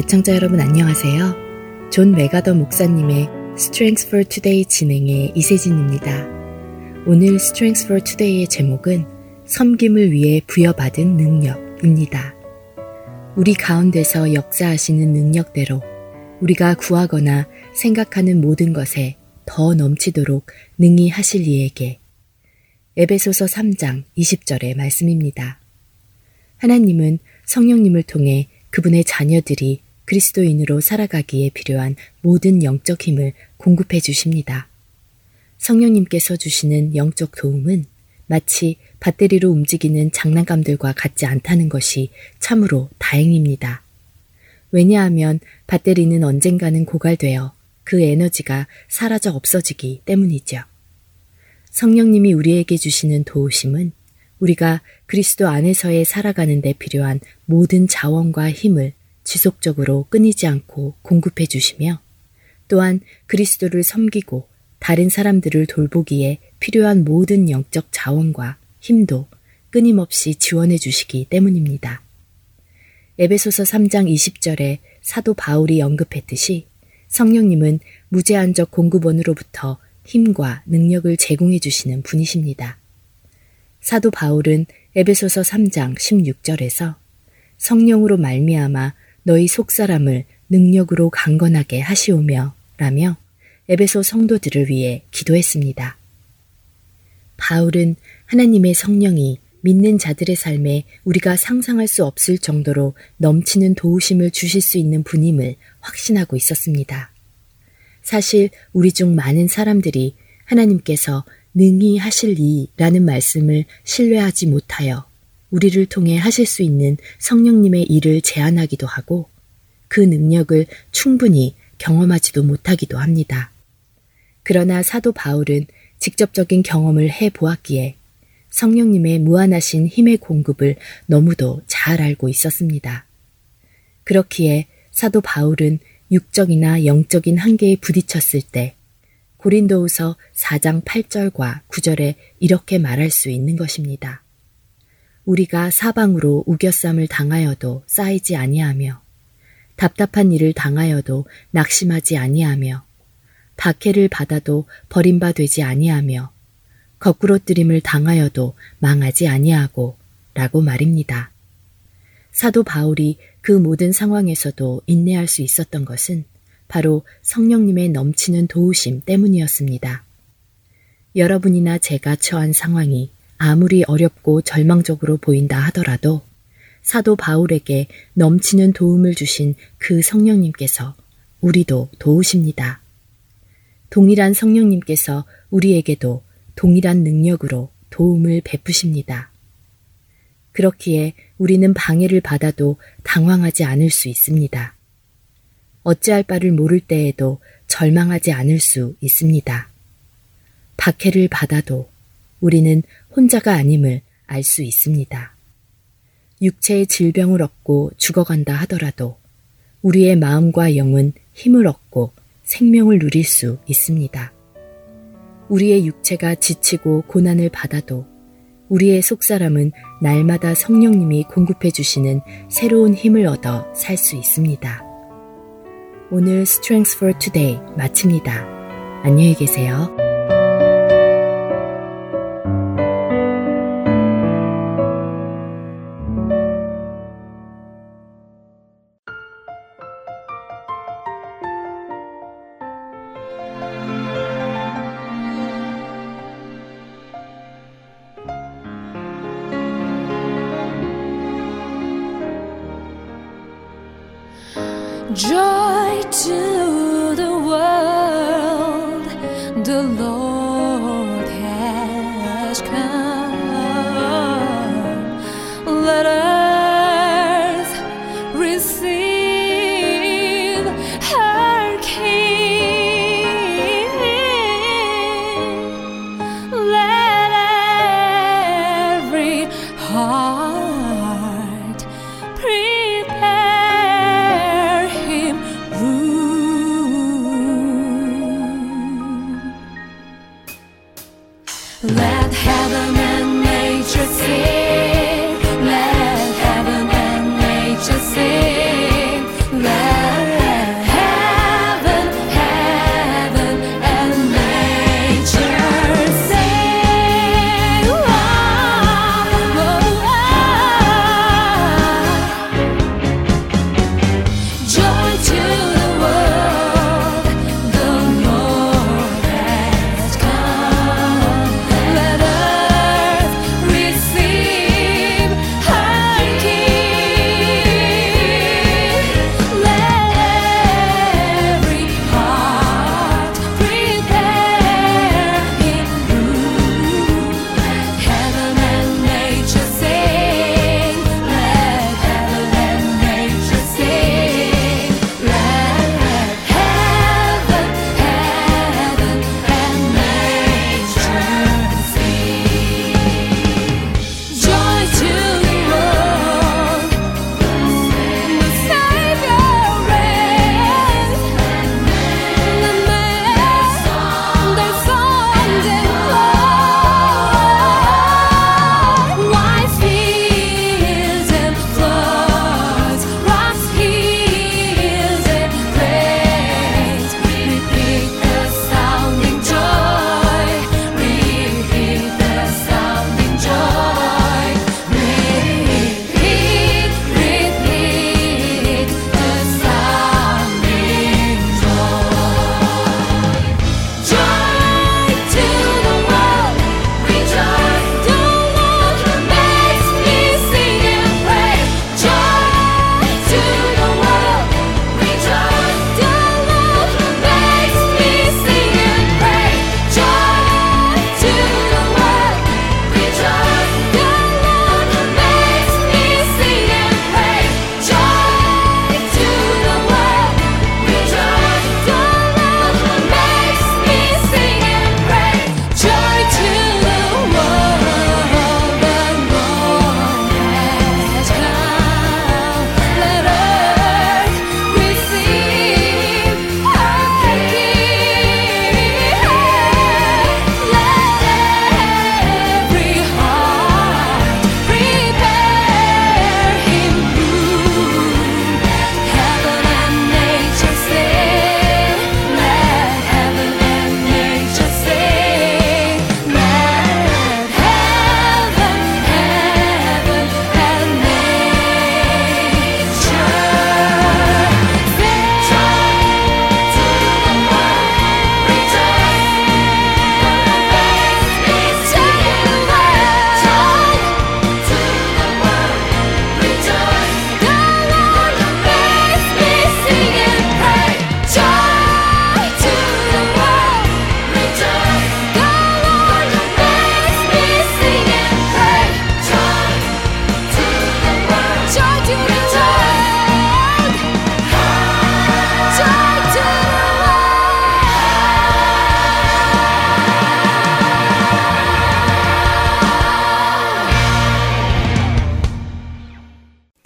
애청자 여러분 안녕하세요. 존 맥아더 목사님의 Strength for Today 진행의 이세진입니다. 오늘 Strength for Today의 제목은 섬김을 위해 부여받은 능력입니다. 우리 가운데서 역사하시는 능력대로 우리가 구하거나 생각하는 모든 것에 더 넘치도록 능히 하실 이에게 에베소서 3장 20절의 말씀입니다. 하나님은 성령님을 통해 그분의 자녀들이 그리스도인으로 살아가기에 필요한 모든 영적 힘을 공급해 주십니다. 성령님께서 주시는 영적 도움은 마치 배터리로 움직이는 장난감들과 같지 않다는 것이 참으로 다행입니다. 왜냐하면 배터리는 언젠가는 고갈되어 그 에너지가 사라져 없어지기 때문이죠. 성령님이 우리에게 주시는 도우심은 우리가 그리스도 안에서의 살아가는 데 필요한 모든 자원과 힘을 지속적으로 끊이지 않고 공급해 주시며 또한 그리스도를 섬기고 다른 사람들을 돌보기에 필요한 모든 영적 자원과 힘도 끊임없이 지원해 주시기 때문입니다. 에베소서 3장 20절에 사도 바울이 언급했듯이 성령님은 무제한적 공급원으로부터 힘과 능력을 제공해 주시는 분이십니다. 사도 바울은 에베소서 3장 16절에서 성령으로 말미암아 너희 속사람을 능력으로 강건하게 하시오며 라며 에베소 성도들을 위해 기도했습니다. 바울은 하나님의 성령이 믿는 자들의 삶에 우리가 상상할 수 없을 정도로 넘치는 도우심을 주실 수 있는 분임을 확신하고 있었습니다. 사실 우리 중 많은 사람들이 하나님께서 능히 하실 이라는 말씀을 신뢰하지 못하여 우리를 통해 하실 수 있는 성령님의 일을 제안하기도 하고 그 능력을 충분히 경험하지도 못하기도 합니다. 그러나 사도 바울은 직접적인 경험을 해 보았기에 성령님의 무한하신 힘의 공급을 너무도 잘 알고 있었습니다. 그렇기에 사도 바울은 육적이나 영적인 한계에 부딪혔을 때 고린도후서 4장 8절과 9절에 이렇게 말할 수 있는 것입니다. 우리가 사방으로 우겨쌈을 당하여도 쌓이지 아니하며 답답한 일을 당하여도 낙심하지 아니하며 박해를 받아도 버림바 되지 아니하며 거꾸로 뜨림을 당하여도 망하지 아니하고 라고 말입니다. 사도 바울이 그 모든 상황에서도 인내할 수 있었던 것은 바로 성령님의 넘치는 도우심 때문이었습니다. 여러분이나 제가 처한 상황이 아무리 어렵고 절망적으로 보인다 하더라도 사도 바울에게 넘치는 도움을 주신 그 성령님께서 우리도 도우십니다. 동일한 성령님께서 우리에게도 동일한 능력으로 도움을 베푸십니다. 그렇기에 우리는 방해를 받아도 당황하지 않을 수 있습니다. 어찌할 바를 모를 때에도 절망하지 않을 수 있습니다. 박해를 받아도 우리는 혼자가 아님을 알 수 있습니다. 육체의 질병을 얻고 죽어간다 하더라도 우리의 마음과 영은 힘을 얻고 생명을 누릴 수 있습니다. 우리의 육체가 지치고 고난을 받아도 우리의 속사람은 날마다 성령님이 공급해 주시는 새로운 힘을 얻어 살 수 있습니다. 오늘 Strength for Today 마칩니다. 안녕히 계세요.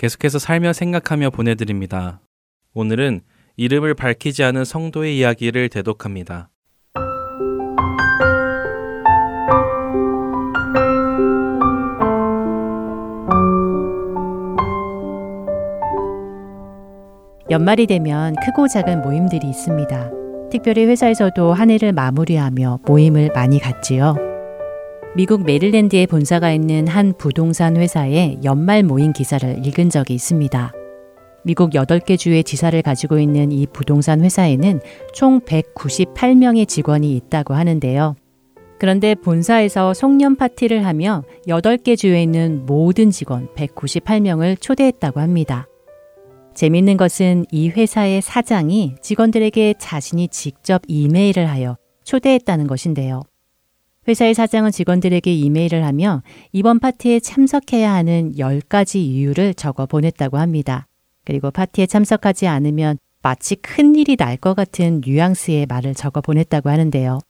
계속해서 살며 생각하며 보내드립니다. 오늘은 이름을 밝히지 않은 성도의 이야기를 대독합니다. 연말이 되면 크고 작은 모임들이 있습니다. 특별히 회사에서도 한 해를 마무리하며 모임을 많이 갖지요. 미국 메릴랜드에 본사가 있는 한 부동산 회사의 연말 모임 기사를 읽은 적이 있습니다. 미국 8개 주의 지사를 가지고 있는 이 부동산 회사에는 총 198명의 직원이 있다고 하는데요. 그런데 본사에서 송년 파티를 하며 8개 주에 있는 모든 직원 198명을 초대했다고 합니다. 재밌는 것은 이 회사의 사장이 직원들에게 자신이 직접 이메일을 하여 초대했다는 것인데요. 회사의 사장은 직원들에게 이메일을 하며 이번 파티에 참석해야 하는 10가지 이유를 적어 보냈다고 합니다. 그리고 파티에 참석하지 않으면 마치 큰 일이 날 것 같은 뉘앙스의 말을 적어 보냈다고 하는데요.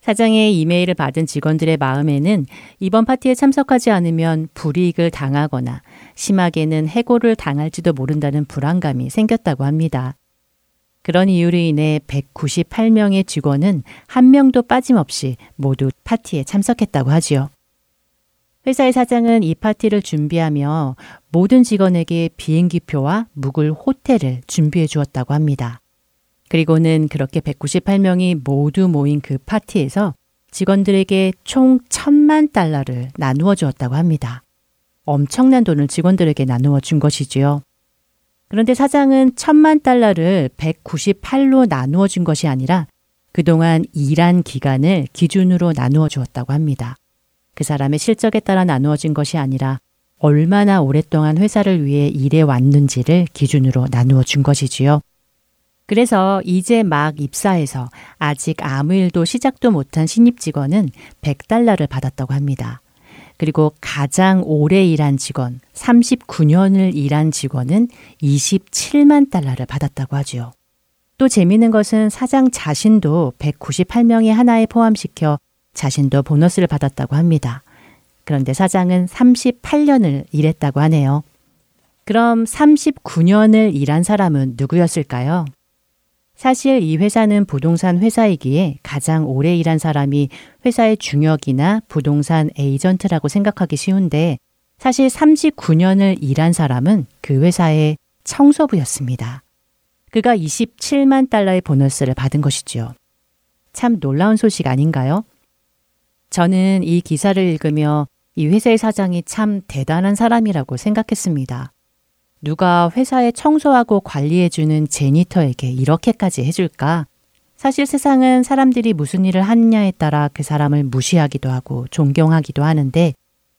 사장의 이메일을 받은 직원들의 마음에는 이번 파티에 참석하지 않으면 불이익을 당하거나 심하게는 해고를 당할지도 모른다는 불안감이 생겼다고 합니다. 그런 이유로 인해 198명의 직원은 한 명도 빠짐없이 모두 파티에 참석했다고 하지요. 회사의 사장은 이 파티를 준비하며 모든 직원에게 비행기표와 묵을 호텔을 준비해 주었다고 합니다. 그리고는 그렇게 198명이 모두 모인 그 파티에서 직원들에게 총 천만 달러를 나누어 주었다고 합니다. 엄청난 돈을 직원들에게 나누어 준 것이지요. 그런데 사장은 천만 달러를 198로 나누어 준 것이 아니라 그동안 일한 기간을 기준으로 나누어 주었다고 합니다. 그 사람의 실적에 따라 나누어진 것이 아니라 얼마나 오랫동안 회사를 위해 일해 왔는지를 기준으로 나누어 준 것이지요. 그래서 이제 막 입사해서 아직 아무 일도 시작도 못한 신입 직원은 100달러를 받았다고 합니다. 그리고 가장 오래 일한 직원, 39년을 일한 직원은 27만 달러를 받았다고 하지요. 또 재미있는 것은 사장 자신도 198명의 하나에 포함시켜 자신도 보너스를 받았다고 합니다. 그런데 사장은 38년을 일했다고 하네요. 그럼 39년을 일한 사람은 누구였을까요? 사실 이 회사는 부동산 회사이기에 가장 오래 일한 사람이 회사의 중역이나 부동산 에이전트라고 생각하기 쉬운데 사실 39년을 일한 사람은 그 회사의 청소부였습니다. 그가 27만 달러의 보너스를 받은 것이지요. 참 놀라운 소식 아닌가요? 저는 이 기사를 읽으며 이 회사의 사장이 참 대단한 사람이라고 생각했습니다. 누가 회사에 청소하고 관리해주는 제니터에게 이렇게까지 해줄까? 사실 세상은 사람들이 무슨 일을 하느냐에 따라 그 사람을 무시하기도 하고 존경하기도 하는데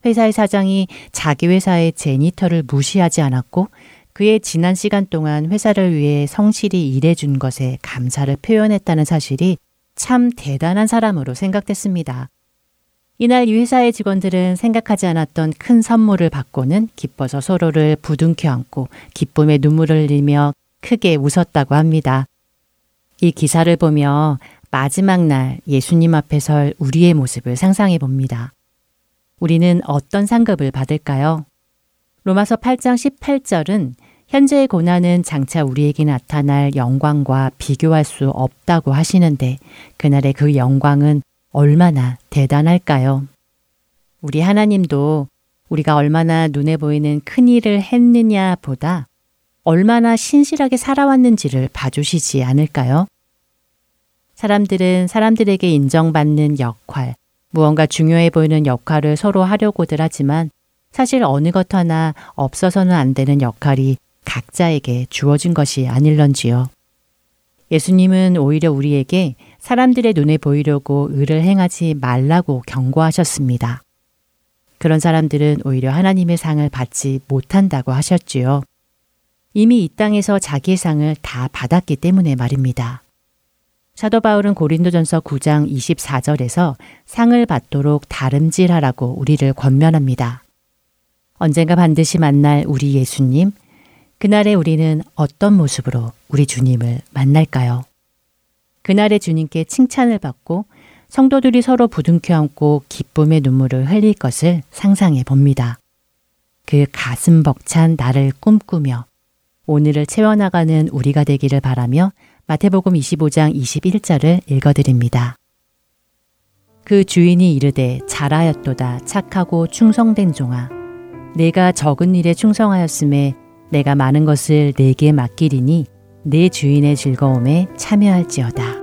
회사의 사장이 자기 회사의 제니터를 무시하지 않았고 그의 지난 시간 동안 회사를 위해 성실히 일해준 것에 감사를 표현했다는 사실이 참 대단한 사람으로 생각됐습니다. 이날 이 회사의 직원들은 생각하지 않았던 큰 선물을 받고는 기뻐서 서로를 부둥켜 안고 기쁨의 눈물을 흘리며 크게 웃었다고 합니다. 이 기사를 보며 마지막 날 예수님 앞에 설 우리의 모습을 상상해 봅니다. 우리는 어떤 상급을 받을까요? 로마서 8장 18절은 현재의 고난은 장차 우리에게 나타날 영광과 비교할 수 없다고 하시는데 그날의 그 영광은 얼마나 대단할까요? 우리 하나님도 우리가 얼마나 눈에 보이는 큰 일을 했느냐 보다 얼마나 신실하게 살아왔는지를 봐주시지 않을까요? 사람들은 사람들에게 인정받는 역할, 무언가 중요해 보이는 역할을 서로 하려고들 하지만 사실 어느 것 하나 없어서는 안 되는 역할이 각자에게 주어진 것이 아닐런지요. 예수님은 오히려 우리에게 사람들의 눈에 보이려고 의를 행하지 말라고 경고하셨습니다. 그런 사람들은 오히려 하나님의 상을 받지 못한다고 하셨지요. 이미 이 땅에서 자기의 상을 다 받았기 때문에 말입니다. 사도 바울은 고린도전서 9장 24절에서 상을 받도록 다름질하라고 우리를 권면합니다. 언젠가 반드시 만날 우리 예수님, 그날에 우리는 어떤 모습으로 우리 주님을 만날까요? 그날의 주님께 칭찬을 받고 성도들이 서로 부둥켜 안고 기쁨의 눈물을 흘릴 것을 상상해 봅니다. 그 가슴 벅찬 나를 꿈꾸며 오늘을 채워나가는 우리가 되기를 바라며 마태복음 25장 21절을 읽어드립니다. 그 주인이 이르되 잘하였도다 착하고 충성된 종아 내가 적은 일에 충성하였음에 내가 많은 것을 내게 맡기리니 내 주인의 즐거움에 참여할지어다.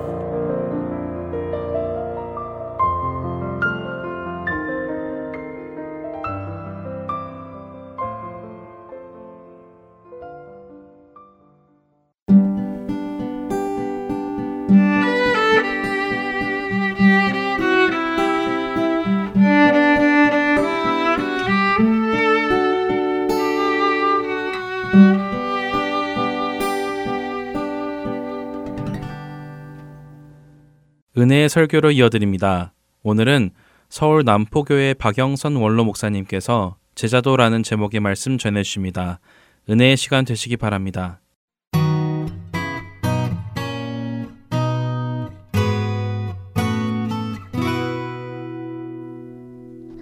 은혜의 설교로 이어드립니다. 오늘은 서울 남포교회 박영선 원로 목사님께서 제자도라는 제목의 말씀 전해주십니다. 은혜의 시간 되시기 바랍니다.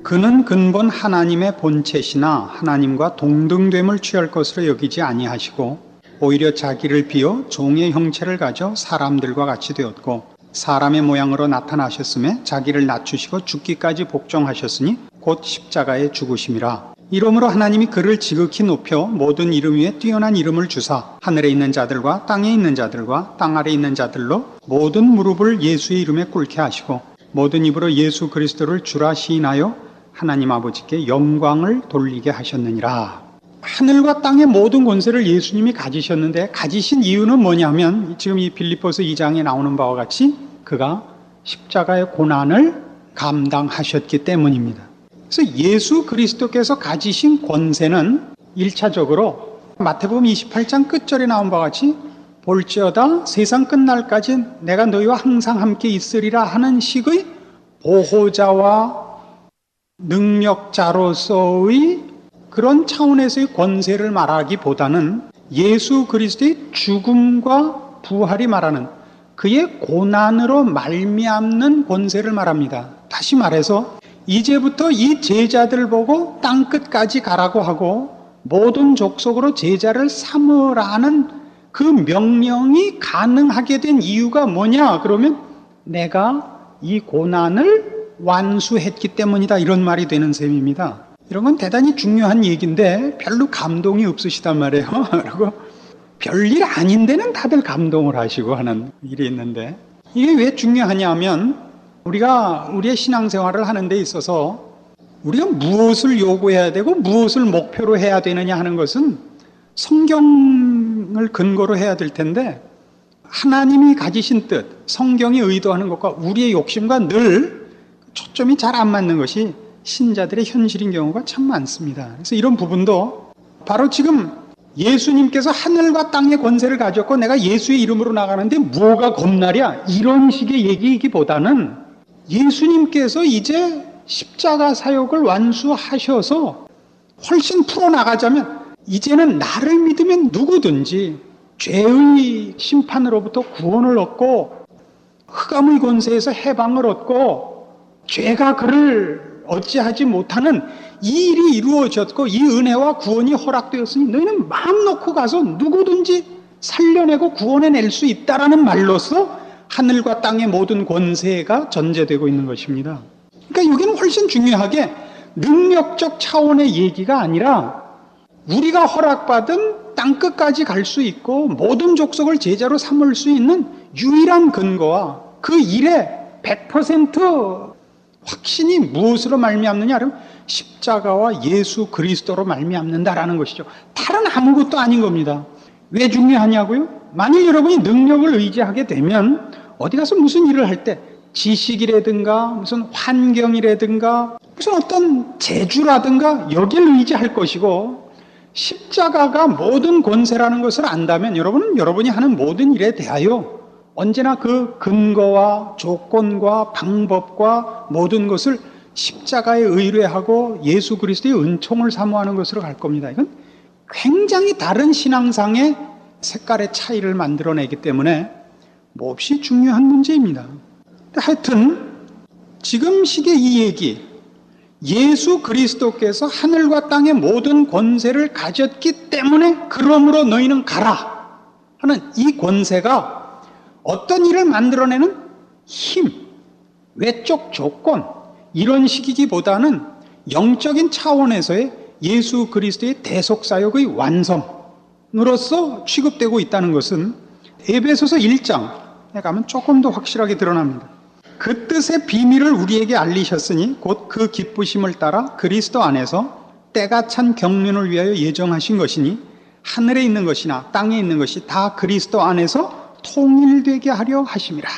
그는 근본 하나님의 본체시나 하나님과 동등됨을 취할 것으로 여기지 아니하시고 오히려 자기를 비어 종의 형체를 가져 사람들과 같이 되었고 사람의 모양으로 나타나셨음에 자기를 낮추시고 죽기까지 복종하셨으니 곧 십자가에 죽으심이라. 이러므로 하나님이 그를 지극히 높여 모든 이름 위에 뛰어난 이름을 주사 하늘에 있는 자들과 땅에 있는 자들과 땅 아래 있는 자들로 모든 무릎을 예수의 이름에 꿇게 하시고 모든 입으로 예수 그리스도를 주라 시인하여 하나님 아버지께 영광을 돌리게 하셨느니라. 하늘과 땅의 모든 권세를 예수님이 가지셨는데 가지신 이유는 뭐냐면 지금 이 빌립보서 2장에 나오는 바와 같이 그가 십자가의 고난을 감당하셨기 때문입니다. 그래서 예수 그리스도께서 가지신 권세는 1차적으로 마태복음 28장 끝절에 나온 바와 같이 볼지어다 세상 끝날까지 내가 너희와 항상 함께 있으리라 하는 식의 보호자와 능력자로서의 그런 차원에서의 권세를 말하기보다는 예수 그리스도의 죽음과 부활이 말하는 그의 고난으로 말미암는 권세를 말합니다. 다시 말해서 이제부터 이 제자들 보고 땅 끝까지 가라고 하고 모든 족속으로 제자를 삼으라는 그 명령이 가능하게 된 이유가 뭐냐? 그러면 내가 이 고난을 완수했기 때문이다. 이런 말이 되는 셈입니다. 이런 건 대단히 중요한 얘기인데 별로 감동이 없으시단 말이에요. 그리고 별일 아닌데는 다들 감동을 하시고 하는 일이 있는데 이게 왜 중요하냐면 우리가 우리의 신앙생활을 하는 데 있어서 우리가 무엇을 요구해야 되고 무엇을 목표로 해야 되느냐 하는 것은 성경을 근거로 해야 될 텐데 하나님이 가지신 뜻, 성경이 의도하는 것과 우리의 욕심과 늘 초점이 잘 안 맞는 것이 신자들의 현실인 경우가 참 많습니다. 그래서 이런 부분도 바로 지금 예수님께서 하늘과 땅의 권세를 가졌고 내가 예수의 이름으로 나가는데 뭐가 겁나랴? 이런 식의 얘기이기보다는 예수님께서 이제 십자가 사역을 완수하셔서 훨씬 풀어나가자면 이제는 나를 믿으면 누구든지 죄의 심판으로부터 구원을 얻고 흑암의 권세에서 해방을 얻고 죄가 그를 어찌하지 못하는 이 일이 이루어졌고 이 은혜와 구원이 허락되었으니 너희는 마음 놓고 가서 누구든지 살려내고 구원해낼 수 있다라는 말로서 하늘과 땅의 모든 권세가 전제되고 있는 것입니다. 그러니까 여기는 훨씬 중요하게 능력적 차원의 얘기가 아니라 우리가 허락받은 땅 끝까지 갈 수 있고 모든 족속을 제자로 삼을 수 있는 유일한 근거와 그 일에 100% 확신이 무엇으로 말미암느냐? 그럼 십자가와 예수 그리스도로 말미암는다라는 것이죠. 다른 아무것도 아닌 겁니다. 왜 중요하냐고요? 만일 여러분이 능력을 의지하게 되면 어디 가서 무슨 일을 할 때 지식이라든가 무슨 환경이라든가 무슨 어떤 재주라든가 여길 의지할 것이고 십자가가 모든 권세라는 것을 안다면 여러분은 여러분이 하는 모든 일에 대하여 언제나 그 근거와 조건과 방법과 모든 것을 십자가에 의뢰하고 예수 그리스도의 은총을 사모하는 것으로 갈 겁니다. 이건 굉장히 다른 신앙상의 색깔의 차이를 만들어내기 때문에 몹시 중요한 문제입니다. 하여튼 지금 시계 이 얘기 예수 그리스도께서 하늘과 땅의 모든 권세를 가졌기 때문에 그러므로 너희는 가라 하는 이 권세가 어떤 일을 만들어내는 힘, 외적 조건 이런 식이기보다는 영적인 차원에서의 예수 그리스도의 대속 사역의 완성으로서 취급되고 있다는 것은 에베소서 1장에 가면 조금 더 확실하게 드러납니다. 그 뜻의 비밀을 우리에게 알리셨으니 곧 그 기쁘심을 따라 그리스도 안에서 때가 찬 경륜을 위하여 예정하신 것이니 하늘에 있는 것이나 땅에 있는 것이 다 그리스도 안에서 통일되게 하려 하심이라.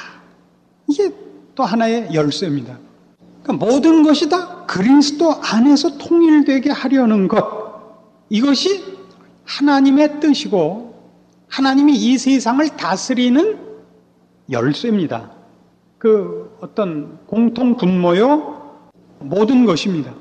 이게 또 하나의 열쇠입니다. 그러니까 모든 것이 다 그리스도 안에서 통일되게 하려는 것. 이것이 하나님의 뜻이고 하나님이 이 세상을 다스리는 열쇠입니다. 그 어떤 공통 분모요 모든 것입니다.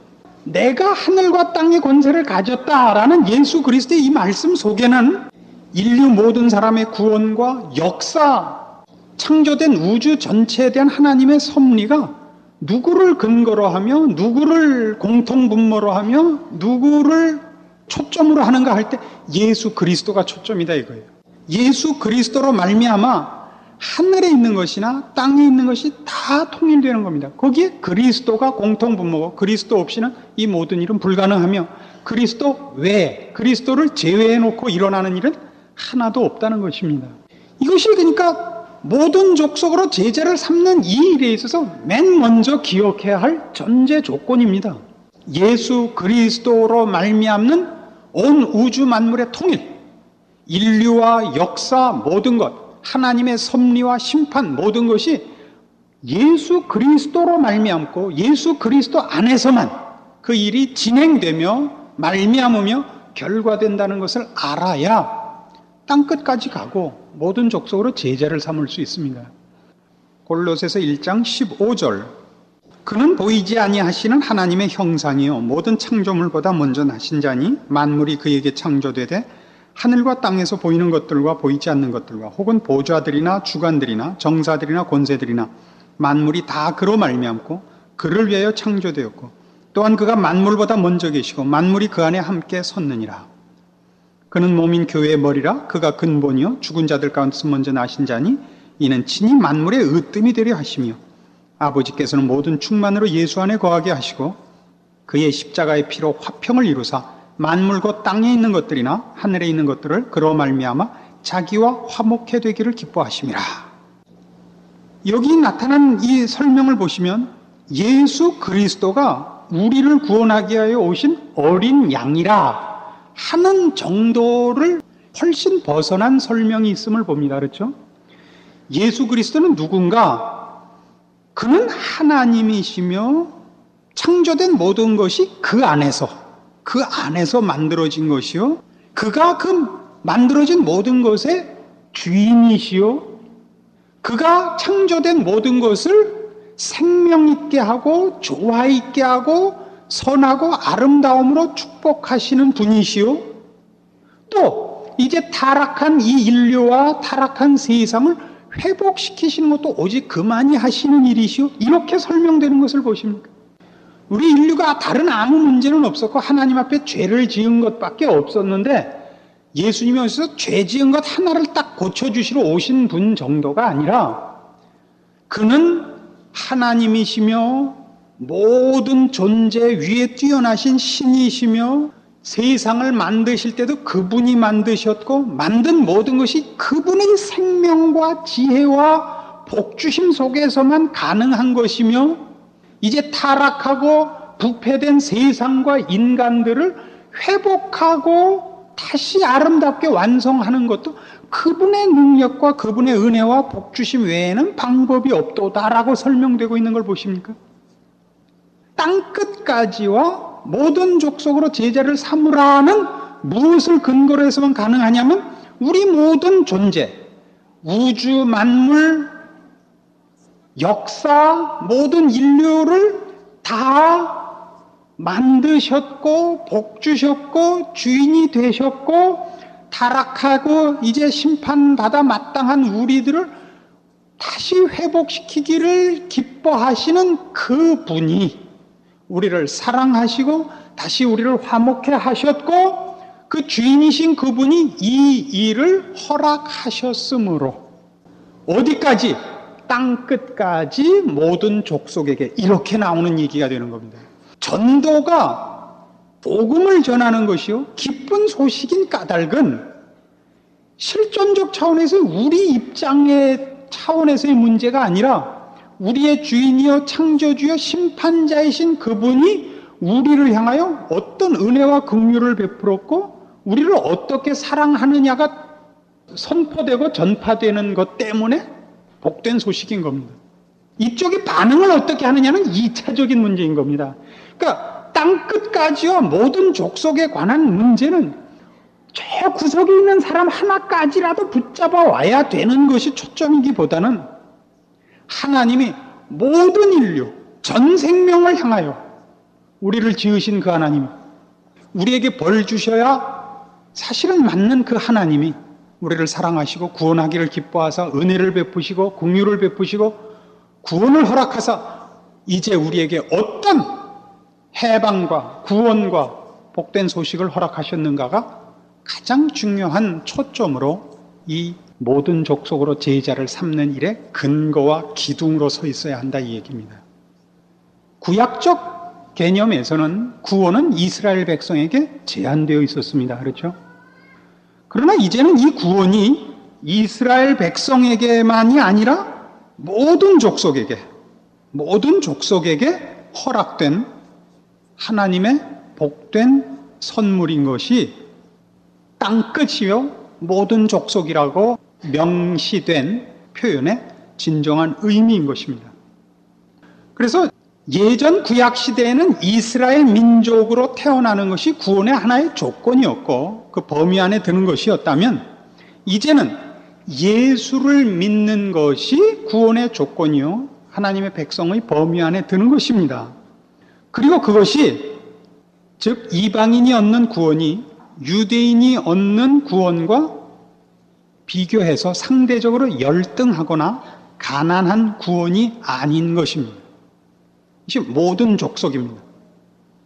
내가 하늘과 땅의 권세를 가졌다라는 예수 그리스도의 이 말씀 속에는 인류 모든 사람의 구원과 역사, 창조된 우주 전체에 대한 하나님의 섭리가 누구를 근거로 하며 누구를 공통분모로 하며 누구를 초점으로 하는가 할 때 예수 그리스도가 초점이다 이거예요. 예수 그리스도로 말미암아 하늘에 있는 것이나 땅에 있는 것이 다 통일되는 겁니다. 거기에 그리스도가 공통분모고 그리스도 없이는 이 모든 일은 불가능하며 그리스도 외 그리스도를 제외해 놓고 일어나는 일은 하나도 없다는 것입니다. 이것이 그러니까 모든 족속으로 제자를 삼는 이 일에 있어서 맨 먼저 기억해야 할 전제 조건입니다. 예수 그리스도로 말미암는 온 우주 만물의 통일, 인류와 역사 모든 것, 하나님의 섭리와 심판 모든 것이 예수 그리스도로 말미암고 예수 그리스도 안에서만 그 일이 진행되며 말미암으며 결과된다는 것을 알아야 땅끝까지 가고 모든 족속으로 제자를 삼을 수 있습니다. 골로새서 1장 15절 그는 보이지 아니하시는 하나님의 형상이요 모든 창조물보다 먼저 나신 자니 만물이 그에게 창조되되 하늘과 땅에서 보이는 것들과 보이지 않는 것들과 혹은 보좌들이나 주관들이나 정사들이나 권세들이나 만물이 다 그로 말미암고 그를 위하여 창조되었고 또한 그가 만물보다 먼저 계시고 만물이 그 안에 함께 섰느니라. 그는 몸인 교회의 머리라 그가 근본이요 죽은 자들 가운데서 먼저 나신 자니 이는 친히 만물의 으뜸이 되려 하시며 아버지께서는 모든 충만으로 예수 안에 거하게 하시고 그의 십자가의 피로 화평을 이루사 만물 곧 땅에 있는 것들이나 하늘에 있는 것들을 그로 말미암아 자기와 화목해 되기를 기뻐하심이라. 여기 나타난 이 설명을 보시면 예수 그리스도가 우리를 구원하기 위하여 오신 어린 양이라 하는 정도를 훨씬 벗어난 설명이 있음을 봅니다. 그렇죠? 예수 그리스도는 누군가? 그는 하나님이시며 창조된 모든 것이 그 안에서 그 안에서 만들어진 것이요. 그가 그 만들어진 모든 것의 주인이시요. 그가 창조된 모든 것을 생명 있게 하고 조화 있게 하고 선하고 아름다움으로 축복하시는 분이시요. 또 이제 타락한 이 인류와 타락한 세상을 회복시키시는 것도 오직 그만이 하시는 일이시요. 이렇게 설명되는 것을 보십니까? 우리 인류가 다른 아무 문제는 없었고 하나님 앞에 죄를 지은 것밖에 없었는데 예수님이 오셔서 죄 지은 것 하나를 딱 고쳐주시러 오신 분 정도가 아니라 그는 하나님이시며 모든 존재 위에 뛰어나신 신이시며 세상을 만드실 때도 그분이 만드셨고 만든 모든 것이 그분의 생명과 지혜와 복주심 속에서만 가능한 것이며 이제 타락하고 부패된 세상과 인간들을 회복하고 다시 아름답게 완성하는 것도 그분의 능력과 그분의 은혜와 복주심 외에는 방법이 없도다라고 설명되고 있는 걸 보십니까? 땅끝까지와 모든 족속으로 제자를 삼으라는 무엇을 근거로 해서만 가능하냐면 우리 모든 존재, 우주 만물 역사 모든 인류를 다 만드셨고 복주셨고 주인이 되셨고 타락하고 이제 심판받아 마땅한 우리들을 다시 회복시키기를 기뻐하시는 그 분이 우리를 사랑하시고 다시 우리를 화목해 하셨고 그 주인이신 그분이 이 일을 허락하셨으므로 어디까지 땅 끝까지 모든 족속에게 이렇게 나오는 얘기가 되는 겁니다. 전도가 복음을 전하는 것이요. 기쁜 소식인 까닭은 실존적 차원에서 우리 입장의 차원에서의 문제가 아니라 우리의 주인이요 창조주요 심판자이신 그분이 우리를 향하여 어떤 은혜와 긍휼을 베풀었고 우리를 어떻게 사랑하느냐가 선포되고 전파되는 것 때문에 복된 소식인 겁니다. 이쪽이 반응을 어떻게 하느냐는 2차적인 문제인 겁니다. 그러니까 땅 끝까지와 모든 족속에 관한 문제는 저 구석에 있는 사람 하나까지라도 붙잡아 와야 되는 것이 초점이기보다는 하나님이 모든 인류, 전 생명을 향하여 우리를 지으신 그 하나님, 우리에게 벌 주셔야 사실은 맞는 그 하나님이 우리를 사랑하시고 구원하기를 기뻐하사 은혜를 베푸시고 공유를 베푸시고 구원을 허락하사 이제 우리에게 어떤 해방과 구원과 복된 소식을 허락하셨는가가 가장 중요한 초점으로 이 모든 족속으로 제자를 삼는 일에 근거와 기둥으로 서 있어야 한다 이 얘기입니다. 구약적 개념에서는 구원은 이스라엘 백성에게 제한되어 있었습니다. 그렇죠? 그러나 이제는 이 구원이 이스라엘 백성에게만이 아니라 모든 족속에게, 모든 족속에게 허락된 하나님의 복된 선물인 것이 땅끝이요 모든 족속이라고 명시된 표현의 진정한 의미인 것입니다. 그래서 예전 구약 시대에는 이스라엘 민족으로 태어나는 것이 구원의 하나의 조건이었고 그 범위 안에 드는 것이었다면 이제는 예수를 믿는 것이 구원의 조건이요 하나님의 백성의 범위 안에 드는 것입니다. 그리고 그것이 즉 이방인이 얻는 구원이 유대인이 얻는 구원과 비교해서 상대적으로 열등하거나 가난한 구원이 아닌 것입니다. 이것이 모든 족속입니다.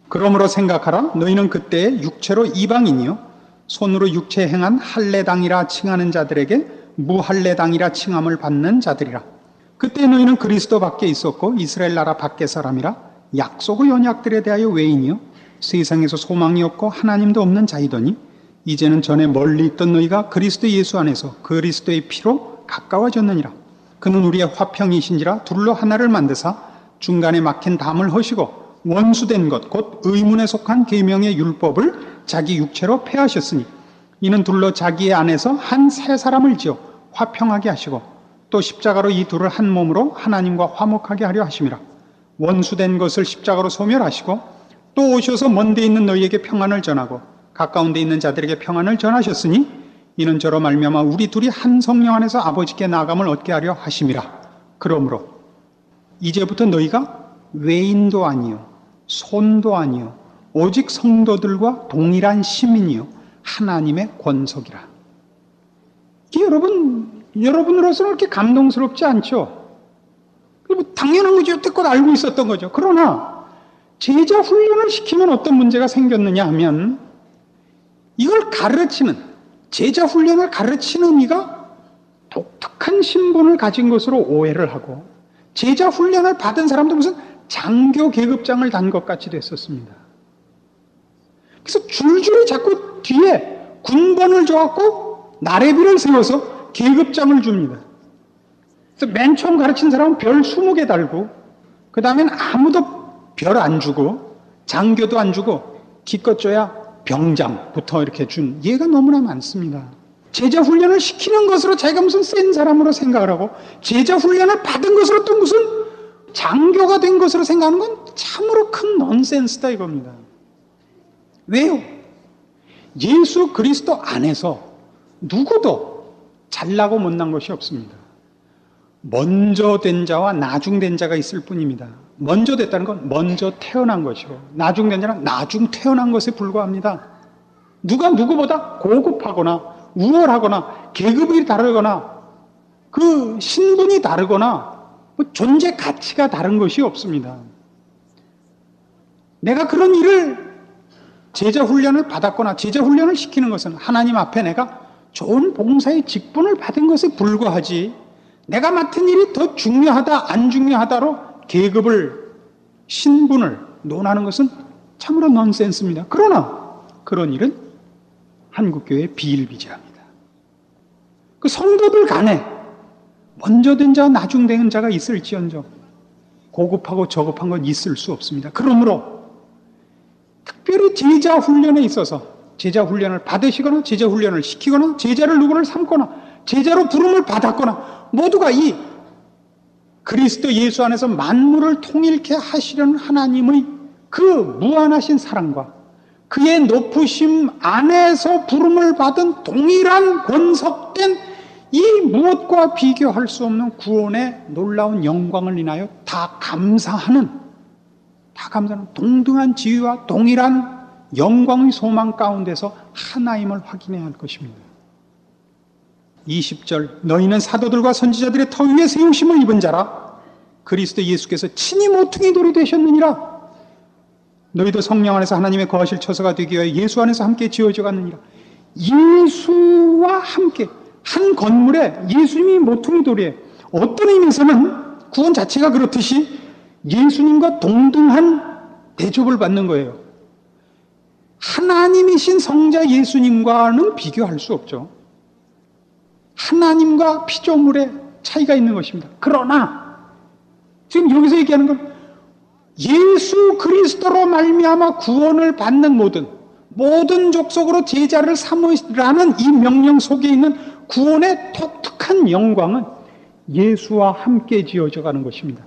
그러므로 생각하라. 너희는 그때 육체로 이방인이요. 손으로 육체 행한 할례당이라 칭하는 자들에게 무할례당이라 칭함을 받는 자들이라. 그때 너희는 그리스도 밖에 있었고 이스라엘 나라 밖의 사람이라 약속의 언약들에 대하여 외인이요 세상에서 소망이 없고 하나님도 없는 자이더니 이제는 전에 멀리 있던 너희가 그리스도 예수 안에서 그리스도의 피로 가까워졌느니라. 그는 우리의 화평이신지라 둘로 하나를 만드사 중간에 막힌 담을 허시고 원수된 것 곧 의문에 속한 계명의 율법을 자기 육체로 폐하셨으니 이는 둘로 자기의 안에서 한 세 사람을 지어 화평하게 하시고 또 십자가로 이 둘을 한 몸으로 하나님과 화목하게 하려 하심이라 원수된 것을 십자가로 소멸하시고 또 오셔서 먼데 있는 너희에게 평안을 전하고 가까운 데 있는 자들에게 평안을 전하셨으니 이는 저로 말미암아 우리 둘이 한 성령 안에서 아버지께 나감을 얻게 하려 하심이라 그러므로 이제부터 너희가 외인도 아니요, 손도 아니요, 오직 성도들과 동일한 시민이요, 하나님의 권속이라. 이게 여러분, 여러분으로서는 그렇게 감동스럽지 않죠? 당연한 거죠. 여태껏 알고 있었던 거죠. 그러나, 제자 훈련을 시키면 어떤 문제가 생겼느냐 하면, 이걸 가르치는, 제자 훈련을 가르치는 이가 독특한 신분을 가진 것으로 오해를 하고, 제자 훈련을 받은 사람도 무슨 장교 계급장을 단 것 같이 됐었습니다. 그래서 줄줄이 자꾸 뒤에 군번을 줘갖고 나래비를 세워서 계급장을 줍니다. 그래서 맨 처음 가르친 사람은 별 20개 달고, 그 다음엔 아무도 별 안 주고, 장교도 안 주고, 기껏 줘야 병장부터 이렇게 준 예가 너무나 많습니다. 제자 훈련을 시키는 것으로 자기가 무슨 센 사람으로 생각을 하고 제자 훈련을 받은 것으로 또 무슨 장교가 된 것으로 생각하는 건 참으로 큰 넌센스다 이겁니다. 왜요? 예수 그리스도 안에서 누구도 잘나고 못난 것이 없습니다. 먼저 된 자와 나중 된 자가 있을 뿐입니다. 먼저 됐다는 건 먼저 태어난 것이고, 나중 된 자는 나중 태어난 것에 불과합니다. 누가 누구보다 고급하거나 우월하거나 계급이 다르거나 그 신분이 다르거나 뭐 존재 가치가 다른 것이 없습니다. 내가 그런 일을 제자 훈련을 받았거나 제자 훈련을 시키는 것은 하나님 앞에 내가 좋은 봉사의 직분을 받은 것에 불과하지 내가 맡은 일이 더 중요하다 안 중요하다로 계급을 신분을 논하는 것은 참으로 넌센스입니다. 그러나 그런 일은 한국교회 비일비재합니다. 그 성도들 간에 먼저 된 자, 나중 된 자가 있을지언정 고급하고 저급한 건 있을 수 없습니다. 그러므로 특별히 제자 훈련에 있어서 제자 훈련을 받으시거나 제자 훈련을 시키거나 제자를 누구를 삼거나 제자로 부름을 받았거나 모두가 이 그리스도 예수 안에서 만물을 통일케 하시려는 하나님의 그 무한하신 사랑과 그의 높으심 안에서 부름을 받은 동일한 권석된 이 무엇과 비교할 수 없는 구원의 놀라운 영광을 인하여 다 감사하는 다 감사하는 동등한 지위와 동일한 영광의 소망 가운데서 하나임을 확인해야 할 것입니다. 20절 너희는 사도들과 선지자들의 터 위에 세우심을 입은 자라. 그리스도 예수께서 친히 모퉁이 돌이 되셨느니라. 너희도 성령 안에서 하나님의 거하실 처소가 되기 위하여 예수 안에서 함께 지어져 갔느니라. 예수와 함께 한 건물에 예수님이 모퉁이 돌이에요 어떤 의미에서는 구원 자체가 그렇듯이 예수님과 동등한 대접을 받는 거예요. 하나님이신 성자 예수님과는 비교할 수 없죠 하나님과 피조물의 차이가 있는 것입니다. 그러나 지금 여기서 얘기하는 건 예수 그리스도로 말미암아 구원을 받는 모든 모든 족속으로 제자를 삼으라는 이 명령 속에 있는 구원의 독특한 영광은 예수와 함께 지어져 가는 것입니다.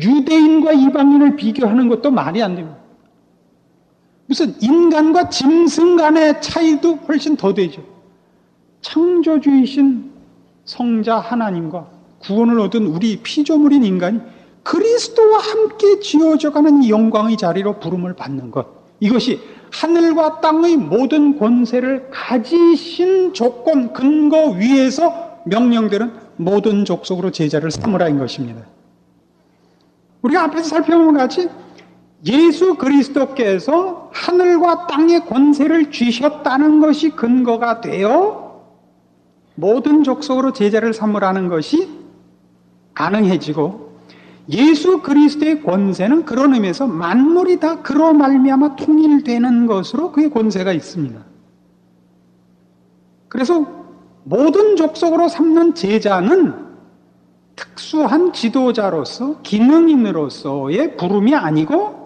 유대인과 이방인을 비교하는 것도 말이 안 됩니다. 무슨 인간과 짐승 간의 차이도 훨씬 더 되죠. 창조주이신 성자 하나님과 구원을 얻은 우리 피조물인 인간이 그리스도와 함께 지어져가는 영광의 자리로 부름을 받는 것. 이것이 하늘과 땅의 모든 권세를 가지신 조건, 근거 위에서 명령되는 모든 족속으로 제자를 삼으라인 것입니다. 우리가 앞에서 살펴본 같이 예수 그리스도께서 하늘과 땅의 권세를 주셨다는 것이 근거가 되어 모든 족속으로 제자를 삼으라는 것이 가능해지고 예수 그리스도의 권세는 그런 의미에서 만물이 다 그로 말미암아 통일되는 것으로 그의 권세가 있습니다. 그래서 모든 족속으로 삼는 제자는 특수한 지도자로서 기능인으로서의 부름이 아니고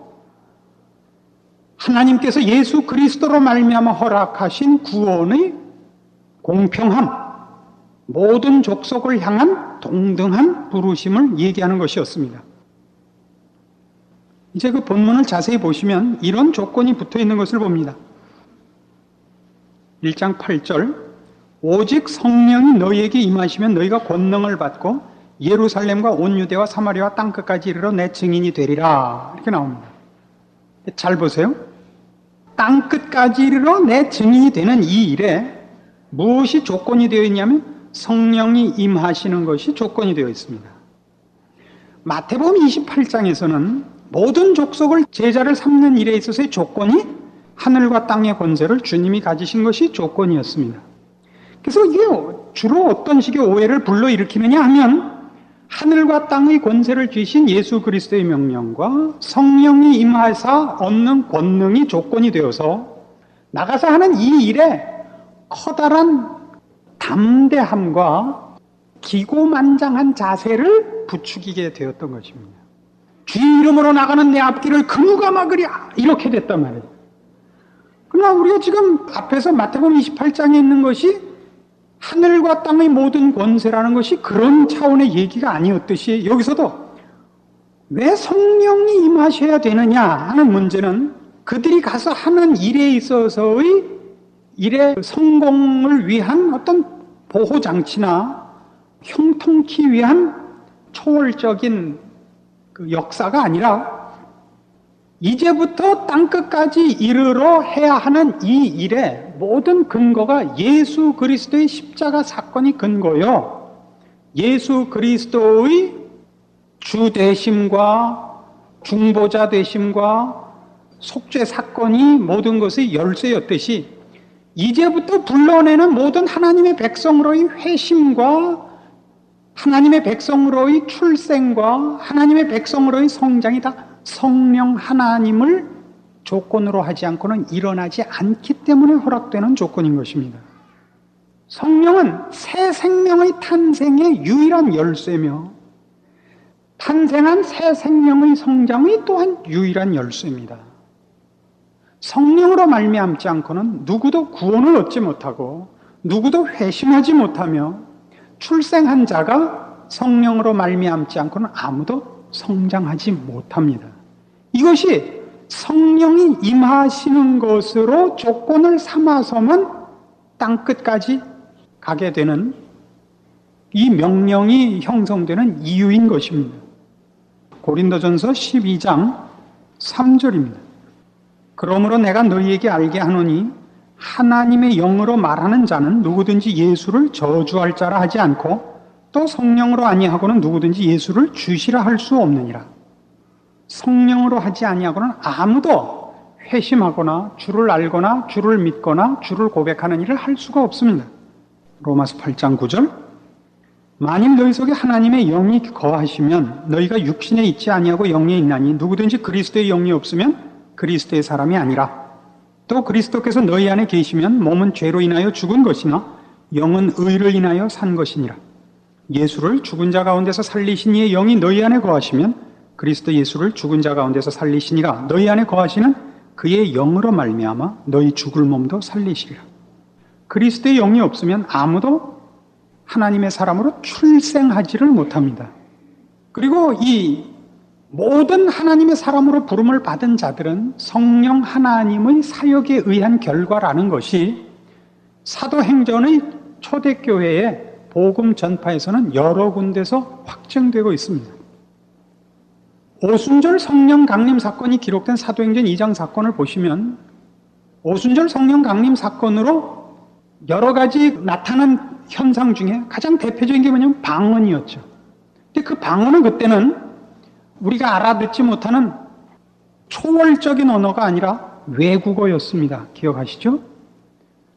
하나님께서 예수 그리스도로 말미암아 허락하신 구원의 공평함 모든 족속을 향한 동등한 부르심을 얘기하는 것이었습니다. 이제 그 본문을 자세히 보시면 이런 조건이 붙어 있는 것을 봅니다. 1장 8절 오직 성령이 너희에게 임하시면 너희가 권능을 받고 예루살렘과 온 유대와 사마리아 땅 끝까지 이르러 내 증인이 되리라 이렇게 나옵니다. 잘 보세요. 땅 끝까지 이르러 내 증인이 되는 이 일에 무엇이 조건이 되어 있냐면 성령이 임하시는 것이 조건이 되어 있습니다. 마태복음 28장에서는 모든 족속을 제자를 삼는 일에 있어서의 조건이 하늘과 땅의 권세를 주님이 가지신 것이 조건이었습니다. 그래서 이게 주로 어떤 식의 오해를 불러일으키느냐 하면 하늘과 땅의 권세를 주신 예수 그리스도의 명령과 성령이 임하사 얻는 권능이 조건이 되어서 나가서 하는 이 일에 커다란 담대함과 기고만장한 자세를 부추기게 되었던 것입니다. 주 이름으로 나가는 내 앞길을 그 누가 막으랴 이렇게 됐단 말이에요. 그러나 우리가 지금 앞에서 마태복음 28장에 있는 것이 하늘과 땅의 모든 권세라는 것이 그런 차원의 얘기가 아니었듯이 여기서도 왜 성령이 임하셔야 되느냐 하는 문제는 그들이 가서 하는 일에 있어서의 일의 성공을 위한 어떤 보호 장치나 형통치 위한 초월적인 그 역사가 아니라 이제부터 땅끝까지 이르러 해야 하는 이 일의 모든 근거가 예수 그리스도의 십자가 사건이 근거요. 예수 그리스도의 주 대심과 중보자 대심과 속죄 사건이 모든 것의 열쇠였듯이 이제부터 불러내는 모든 하나님의 백성으로의 회심과 하나님의 백성으로의 출생과 하나님의 백성으로의 성장이 다 성령 하나님을 조건으로 하지 않고는 일어나지 않기 때문에 허락되는 조건인 것입니다. 성령은 새 생명의 탄생의 유일한 열쇠며 탄생한 새 생명의 성장의 또한 유일한 열쇠입니다. 성령으로 말미암지 않고는 누구도 구원을 얻지 못하고 누구도 회심하지 못하며 출생한 자가 성령으로 말미암지 않고는 아무도 성장하지 못합니다. 이것이 성령이 임하시는 것으로 조건을 삼아서만 땅 끝까지 가게 되는 이 명령이 형성되는 이유인 것입니다. 고린도전서 12장 3절입니다. 그러므로 내가 너희에게 알게 하노니 하나님의 영으로 말하는 자는 누구든지 예수를 저주할 자라 하지 않고 또 성령으로 아니하고는 누구든지 예수를 주시라 할 수 없느니라. 성령으로 하지 아니하고는 아무도 회심하거나 주를 알거나 주를 믿거나 주를 고백하는 일을 할 수가 없습니다. 로마서 8장 9절 만일 너희 속에 하나님의 영이 거하시면 너희가 육신에 있지 아니하고 영에 있나니 누구든지 그리스도의 영이 없으면 그리스도의 사람이 아니라 또 그리스도께서 너희 안에 계시면 몸은 죄로 인하여 죽은 것이나 영은 의를 인하여 산 것이니라. 예수를 죽은 자 가운데서 살리신 이의 영이 너희 안에 거하시면 그리스도 예수를 죽은 자 가운데서 살리시니라. 너희 안에 거하시는 그의 영으로 말미암아 너희 죽을 몸도 살리시리라. 그리스도의 영이 없으면 아무도 하나님의 사람으로 출생하지를 못합니다. 그리고 이 모든 하나님의 사람으로 부름을 받은 자들은 성령 하나님의 사역에 의한 결과라는 것이 사도행전의 초대교회의 복음 전파에서는 여러 군데서 확증되고 있습니다. 오순절 성령 강림 사건이 기록된 사도행전 2장 사건을 보시면 오순절 성령 강림 사건으로 여러 가지 나타난 현상 중에 가장 대표적인 게 뭐냐면 방언이었죠. 근데 그 방언은 그때는 우리가 알아듣지 못하는 초월적인 언어가 아니라 외국어였습니다. 기억하시죠?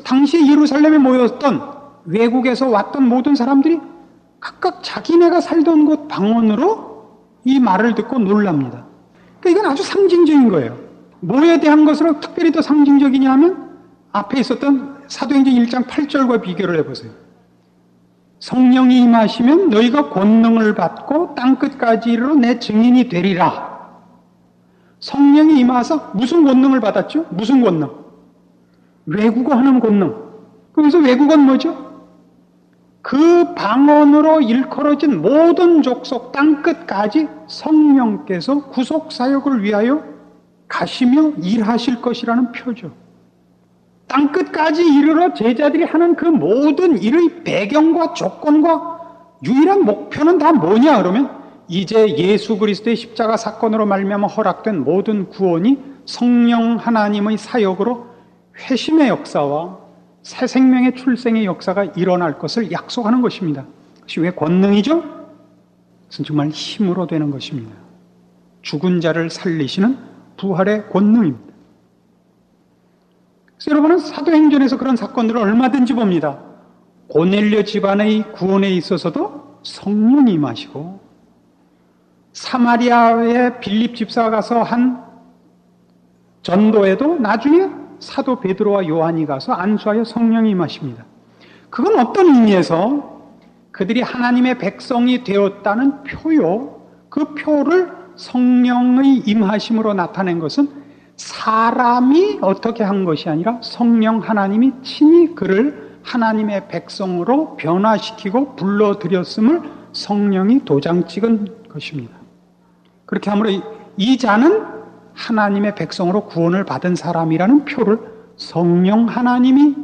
당시 예루살렘에 모였던 외국에서 왔던 모든 사람들이 각각 자기네가 살던 곳 방언으로 이 말을 듣고 놀랍니다. 그러니까 이건 아주 상징적인 거예요. 뭐에 대한 것으로 특별히 더 상징적이냐 하면 앞에 있었던 사도행전 1장 8절과 비교를 해보세요. 성령이 임하시면 너희가 권능을 받고 땅끝까지 이르러 내 증인이 되리라. 성령이 임하서 무슨 권능을 받았죠? 무슨 권능? 외국어 하는 권능. 그래서 외국어는 뭐죠? 그 방언으로 일컬어진 모든 족속 땅끝까지 성령께서 구속 사역을 위하여 가시며 일하실 것이라는 표죠. 땅끝까지 이르러 제자들이 하는 그 모든 일의 배경과 조건과 유일한 목표는 다 뭐냐 그러면 이제 예수 그리스도의 십자가 사건으로 말미암아 허락된 모든 구원이 성령 하나님의 사역으로 회심의 역사와 새 생명의 출생의 역사가 일어날 것을 약속하는 것입니다. 그것이 왜 권능이죠? 그것은 정말 힘으로 되는 것입니다. 죽은 자를 살리시는 부활의 권능입니다. 여러분은 사도행전에서 그런 사건들을 얼마든지 봅니다. 고넬료 집안의 구원에 있어서도 성령이 임하시고 사마리아의 빌립 집사가 가서 한 전도에도 나중에 사도 베드로와 요한이 가서 안수하여 성령이 임하십니다. 그건 어떤 의미에서 그들이 하나님의 백성이 되었다는 표요. 그 표를 성령의 임하심으로 나타낸 것은 사람이 어떻게 한 것이 아니라 성령 하나님이 친히 그를 하나님의 백성으로 변화시키고 불러들였음을 성령이 도장 찍은 것입니다. 그렇게 함으로 이 자는 하나님의 백성으로 구원을 받은 사람이라는 표를 성령 하나님이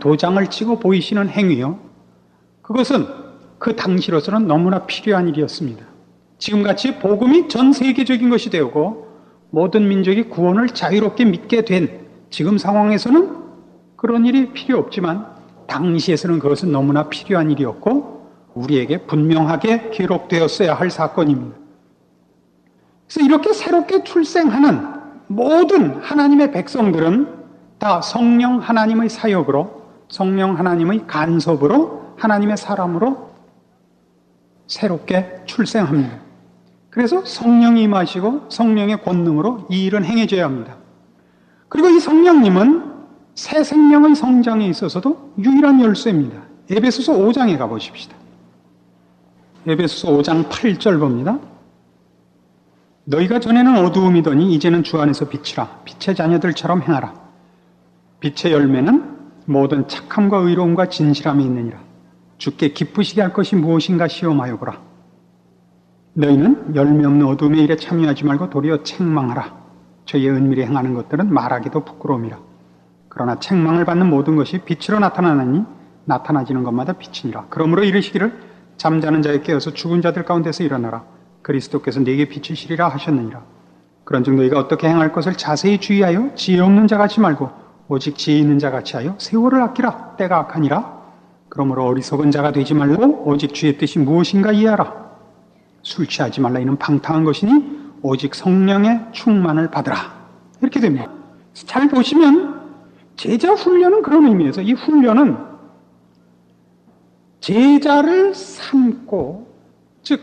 도장을 찍어 보이시는 행위요. 그것은 그 당시로서는 너무나 필요한 일이었습니다. 지금같이 복음이 전 세계적인 것이 되고 모든 민족이 구원을 자유롭게 믿게 된 지금 상황에서는 그런 일이 필요 없지만 당시에서는 그것은 너무나 필요한 일이었고 우리에게 분명하게 기록되었어야 할 사건입니다. 그래서 이렇게 새롭게 출생하는 모든 하나님의 백성들은 다 성령 하나님의 사역으로 성령 하나님의 간섭으로 하나님의 사람으로 새롭게 출생합니다. 그래서 성령이 임하시고 성령의 권능으로 이 일은 행해져야 합니다. 그리고 이 성령님은 새 생명의 성장에 있어서도 유일한 열쇠입니다. 에베소서 5장에 가보십시다. 에베소서 5장 8절 봅니다. 너희가 전에는 어두움이더니 이제는 주 안에서 빛이라 빛의 자녀들처럼 행하라. 빛의 열매는 모든 착함과 의로움과 진실함이 있느니라. 주께 기쁘시게 할 것이 무엇인가 시험하여 보라. 너희는 열매 없는 어둠의 일에 참여하지 말고 도리어 책망하라. 저희의 은밀히 행하는 것들은 말하기도 부끄러움이라. 그러나 책망을 받는 모든 것이 빛으로 나타나느니 나타나지는 것마다 빛이니라. 그러므로 이르시기를 잠자는 자에 깨어서 죽은 자들 가운데서 일어나라. 그리스도께서 네게 비치시리라 하셨느니라. 그런즉 너희가 어떻게 행할 것을 자세히 주의하여 지혜 없는 자 같이 말고 오직 지혜 있는 자 같이 하여 세월을 아끼라. 때가 악하니라. 그러므로 어리석은 자가 되지 말고 오직 주의 뜻이 무엇인가 이해하라. 술 취하지 말라 이는 방탕한 것이니 오직 성령의 충만을 받으라. 이렇게 됩니다. 잘 보시면 제자 훈련은 그런 의미에서 이 훈련은 제자를 삼고 즉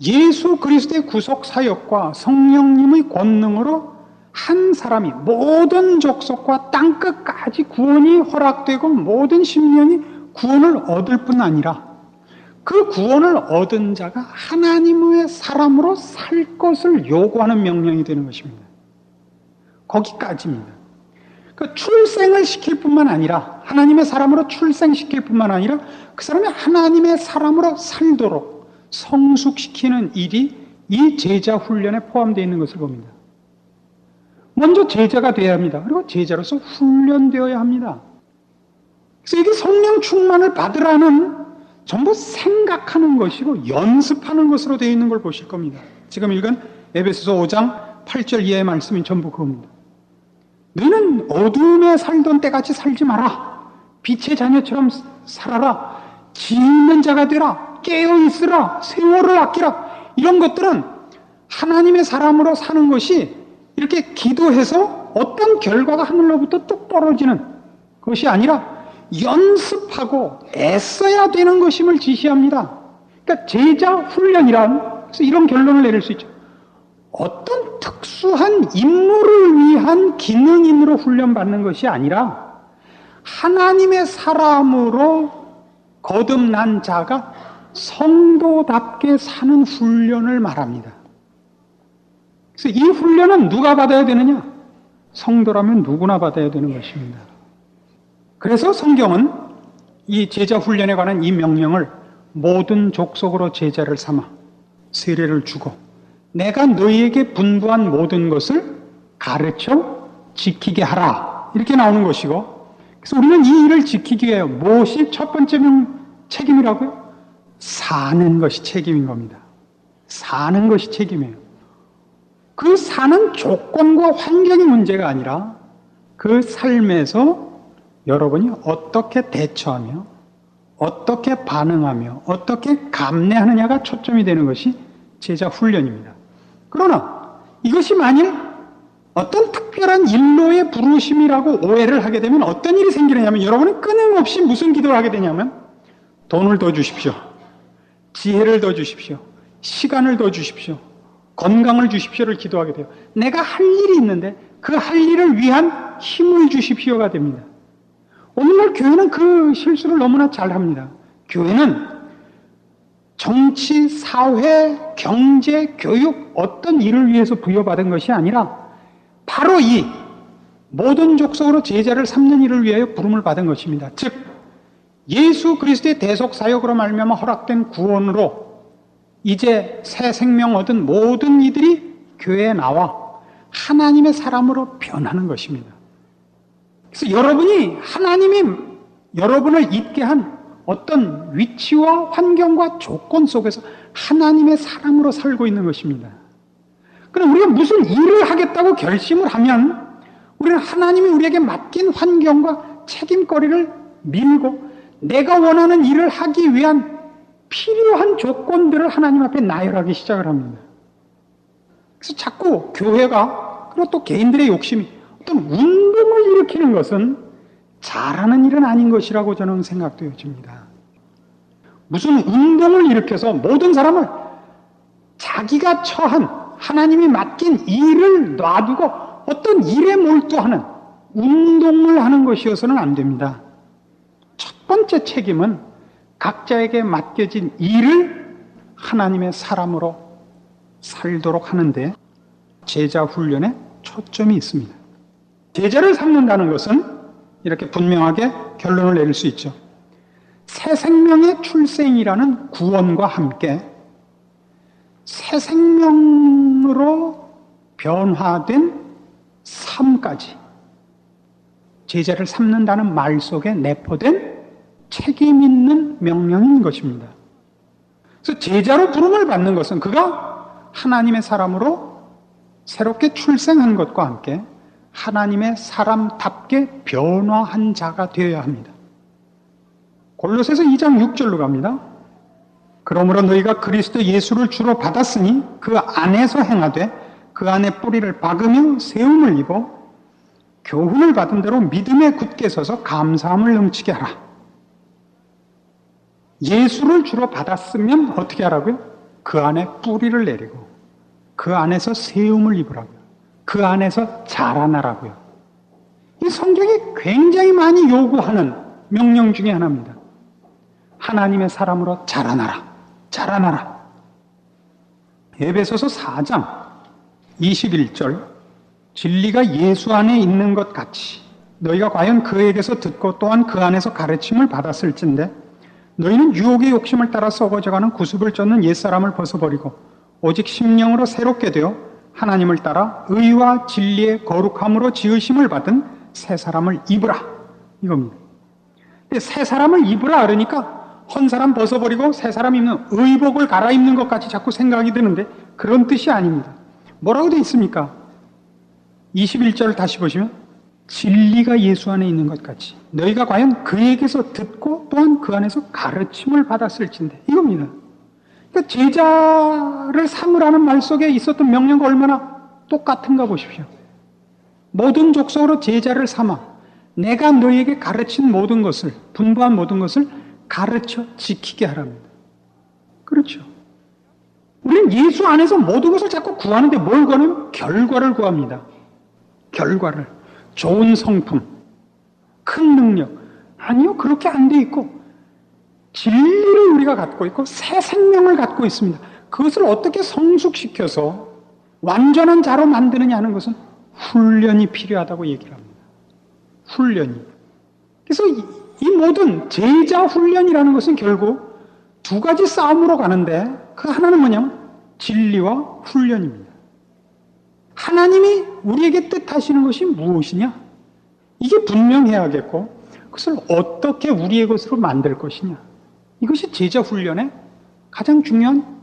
예수 그리스도의 구속 사역과 성령님의 권능으로 한 사람이 모든 족속과 땅 끝까지 구원이 허락되고 모든 심령이 구원을 얻을 뿐 아니라 그 구원을 얻은 자가 하나님의 사람으로 살 것을 요구하는 명령이 되는 것입니다. 거기까지입니다. 그 출생을 시킬 뿐만 아니라 하나님의 사람으로 출생시킬 뿐만 아니라 그 사람이 하나님의 사람으로 살도록 성숙시키는 일이 이 제자 훈련에 포함되어 있는 것을 봅니다. 먼저 제자가 되어야 합니다. 그리고 제자로서 훈련되어야 합니다. 그래서 이게 성령 충만을 받으라는 전부 생각하는 것이고 연습하는 것으로 되어 있는 걸 보실 겁니다. 지금 읽은 에베소서 5장 8절 이하의 말씀이 전부 그겁니다. 너는 어둠에 살던 때같이 살지 마라. 빛의 자녀처럼 살아라. 지있는 자가 되라. 깨어 있으라. 세월을 아끼라. 이런 것들은 하나님의 사람으로 사는 것이 이렇게 기도해서 어떤 결과가 하늘로부터 뚝 떨어지는 것이 아니라 연습하고 애써야 되는 것임을 지시합니다. 그러니까 제자 훈련이란 이런 결론을 내릴 수 있죠. 어떤 특수한 임무를 위한 기능인으로 훈련받는 것이 아니라 하나님의 사람으로 거듭난 자가 성도답게 사는 훈련을 말합니다. 그래서 이 훈련은 누가 받아야 되느냐? 성도라면 누구나 받아야 되는 것입니다. 그래서 성경은 이 제자 훈련에 관한 이 명령을 모든 족속으로 제자를 삼아 세례를 주고 내가 너희에게 분부한 모든 것을 가르쳐 지키게 하라. 이렇게 나오는 것이고 그래서 우리는 이 일을 지키기 위해 무엇이 첫 번째 책임이라고요? 사는 것이 책임인 겁니다. 사는 것이 책임이에요. 그 사는 조건과 환경이 문제가 아니라 그 삶에서 여러분이 어떻게 대처하며 어떻게 반응하며 어떻게 감내하느냐가 초점이 되는 것이 제자 훈련입니다. 그러나 이것이 만일 어떤 특별한 일로의 부르심이라고 오해를 하게 되면 어떤 일이 생기느냐면 여러분은 끊임없이 무슨 기도를 하게 되냐면 돈을 더 주십시오. 지혜를 더 주십시오. 시간을 더 주십시오. 건강을 주십시오를 기도하게 돼요. 내가 할 일이 있는데 그 할 일을 위한 힘을 주십시오가 됩니다. 오늘날 교회는 그 실수를 너무나 잘 합니다. 교회는 정치, 사회, 경제, 교육 어떤 일을 위해서 부여받은 것이 아니라 바로 이 모든 족속으로 제자를 삼는 일을 위하여 부름을 받은 것입니다. 즉 예수 그리스도의 대속 사역으로 말미암아 허락된 구원으로 이제 새 생명 얻은 모든 이들이 교회에 나와 하나님의 사람으로 변하는 것입니다. 그래서 여러분이 하나님이 여러분을 있게 한 어떤 위치와 환경과 조건 속에서 하나님의 사람으로 살고 있는 것입니다. 그럼 우리가 무슨 일을 하겠다고 결심을 하면 우리는 하나님이 우리에게 맡긴 환경과 책임거리를 밀고 내가 원하는 일을 하기 위한 필요한 조건들을 하나님 앞에 나열하기 시작을 합니다. 그래서 자꾸 교회가 그리고 또 개인들의 욕심이 어떤 운동을 일으키는 것은 잘하는 일은 아닌 것이라고 저는 생각되어집니다. 무슨 운동을 일으켜서 모든 사람을 자기가 처한 하나님이 맡긴 일을 놔두고 어떤 일에 몰두하는 운동을 하는 것이어서는 안 됩니다. 첫 번째 책임은 각자에게 맡겨진 일을 하나님의 사람으로 살도록 하는데 제자 훈련에 초점이 있습니다. 제자를 삼는다는 것은 이렇게 분명하게 결론을 내릴 수 있죠. 새 생명의 출생이라는 구원과 함께 새 생명으로 변화된 삶까지 제자를 삼는다는 말 속에 내포된 책임 있는 명령인 것입니다. 그래서 제자로 부름을 받는 것은 그가 하나님의 사람으로 새롭게 출생한 것과 함께 하나님의 사람답게 변화한 자가 되어야 합니다. 골로새서 2장 6절로 갑니다. 그러므로 너희가 그리스도 예수를 주로 받았으니 그 안에서 행하되 그 안에 뿌리를 박으며 세움을 입어 교훈을 받은 대로 믿음에 굳게 서서 감사함을 넘치게 하라. 예수를 주로 받았으면 어떻게 하라고요? 그 안에 뿌리를 내리고 그 안에서 세움을 입으라고요. 그 안에서 자라나라고요. 이 성경이 굉장히 많이 요구하는 명령 중의 하나입니다. 하나님의 사람으로 자라나라. 자라나라. 에베소서 4장 21절 진리가 예수 안에 있는 것 같이 너희가 과연 그에게서 듣고 또한 그 안에서 가르침을 받았을진데 너희는 유혹의 욕심을 따라 썩어져가는 구습을 쫓는 옛사람을 벗어버리고 오직 심령으로 새롭게 되어 하나님을 따라 의와 진리의 거룩함으로 지으심을 받은 새 사람을 입으라 이겁니다. 새 사람을 입으라 그러니까 헌 사람 벗어버리고 새 사람 입는 의복을 갈아입는 것 같이 자꾸 생각이 드는데 그런 뜻이 아닙니다. 뭐라고 되어 있습니까? 21절을 다시 보시면 진리가 예수 안에 있는 것 같이 너희가 과연 그에게서 듣고 또한 그 안에서 가르침을 받았을진데 이겁니다. 그러니까 제자를 삼으라는 말 속에 있었던 명령과 얼마나 똑같은가 보십시오. 모든 족속으로 제자를 삼아 내가 너희에게 가르친 모든 것을 분부한 모든 것을 가르쳐 지키게 하랍니다. 그렇죠. 우리는 예수 안에서 모든 것을 자꾸 구하는데 뭘 구하면 결과를 구합니다. 결과를. 좋은 성품, 큰 능력. 아니요, 그렇게 안 돼 있고, 진리를 우리가 갖고 있고, 새 생명을 갖고 있습니다. 그것을 어떻게 성숙시켜서 완전한 자로 만드느냐 하는 것은 훈련이 필요하다고 얘기를 합니다. 훈련이. 그래서 이 모든 제자 훈련이라는 것은 결국 두 가지 싸움으로 가는데 그 하나는 뭐냐면 진리와 훈련입니다. 하나님이 우리에게 뜻하시는 것이 무엇이냐? 이게 분명해야겠고, 그것을 어떻게 우리의 것으로 만들 것이냐? 이것이 제자 훈련의 가장 중요한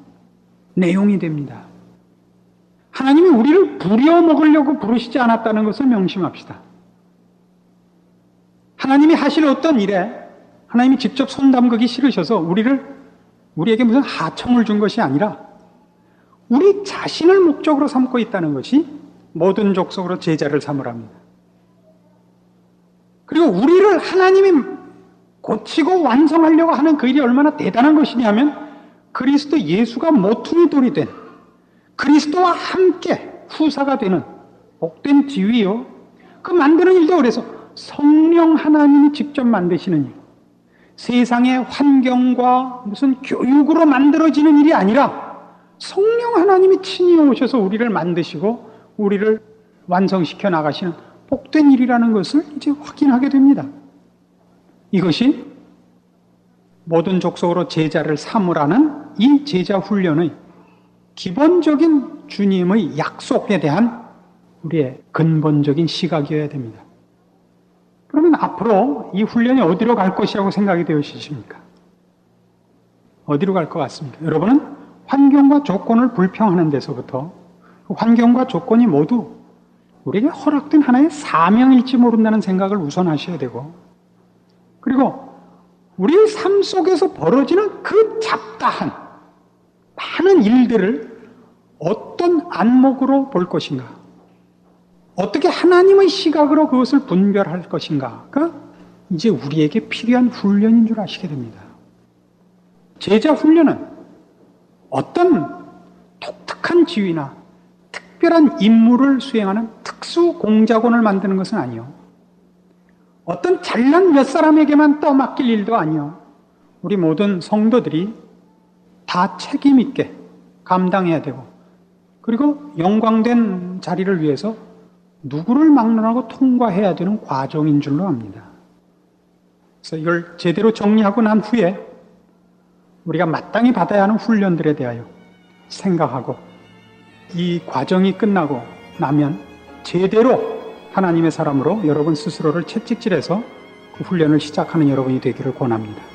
내용이 됩니다. 하나님이 우리를 부려먹으려고 부르시지 않았다는 것을 명심합시다. 하나님이 하실 어떤 일에 하나님이 직접 손 담그기 싫으셔서 우리를 우리에게 무슨 하청을 준 것이 아니라 우리 자신을 목적으로 삼고 있다는 것이 모든 족속으로 제자를 삼으랍니다. 그리고 우리를 하나님이 고치고 완성하려고 하는 그 일이 얼마나 대단한 것이냐면 그리스도 예수가 모퉁이 돌이 된 그리스도와 함께 후사가 되는 복된 지위요. 그 만드는 일도 그래서 성령 하나님이 직접 만드시는 일. 세상의 환경과 무슨 교육으로 만들어지는 일이 아니라 성령 하나님이 친히 오셔서 우리를 만드시고 우리를 완성시켜 나가시는 복된 일이라는 것을 이제 확인하게 됩니다. 이것이 모든 족속으로 제자를 삼으라는 이 제자 훈련의 기본적인 주님의 약속에 대한 우리의 근본적인 시각이어야 됩니다. 그러면 앞으로 이 훈련이 어디로 갈 것이라고 생각이 되으십니까? 어디로 갈 것 같습니까? 여러분은 환경과 조건을 불평하는 데서부터 환경과 조건이 모두 우리에게 허락된 하나의 사명일지 모른다는 생각을 우선 하셔야 되고 그리고 우리 삶 속에서 벌어지는 그 잡다한 많은 일들을 어떤 안목으로 볼 것인가? 어떻게 하나님의 시각으로 그것을 분별할 것인가가 이제 우리에게 필요한 훈련인 줄 아시게 됩니다. 제자 훈련은 어떤 독특한 지위나 특별한 임무를 수행하는 특수 공작원을 만드는 것은 아니요. 어떤 잘난 몇 사람에게만 떠맡길 일도 아니요. 우리 모든 성도들이 다 책임 있게 감당해야 되고, 그리고 영광된 자리를 위해서 누구를 막론하고 통과해야 되는 과정인 줄로 압니다. 그래서 이걸 제대로 정리하고 난 후에 우리가 마땅히 받아야 하는 훈련들에 대하여 생각하고 이 과정이 끝나고 나면 제대로 하나님의 사람으로 여러분 스스로를 채찍질해서 그 훈련을 시작하는 여러분이 되기를 권합니다.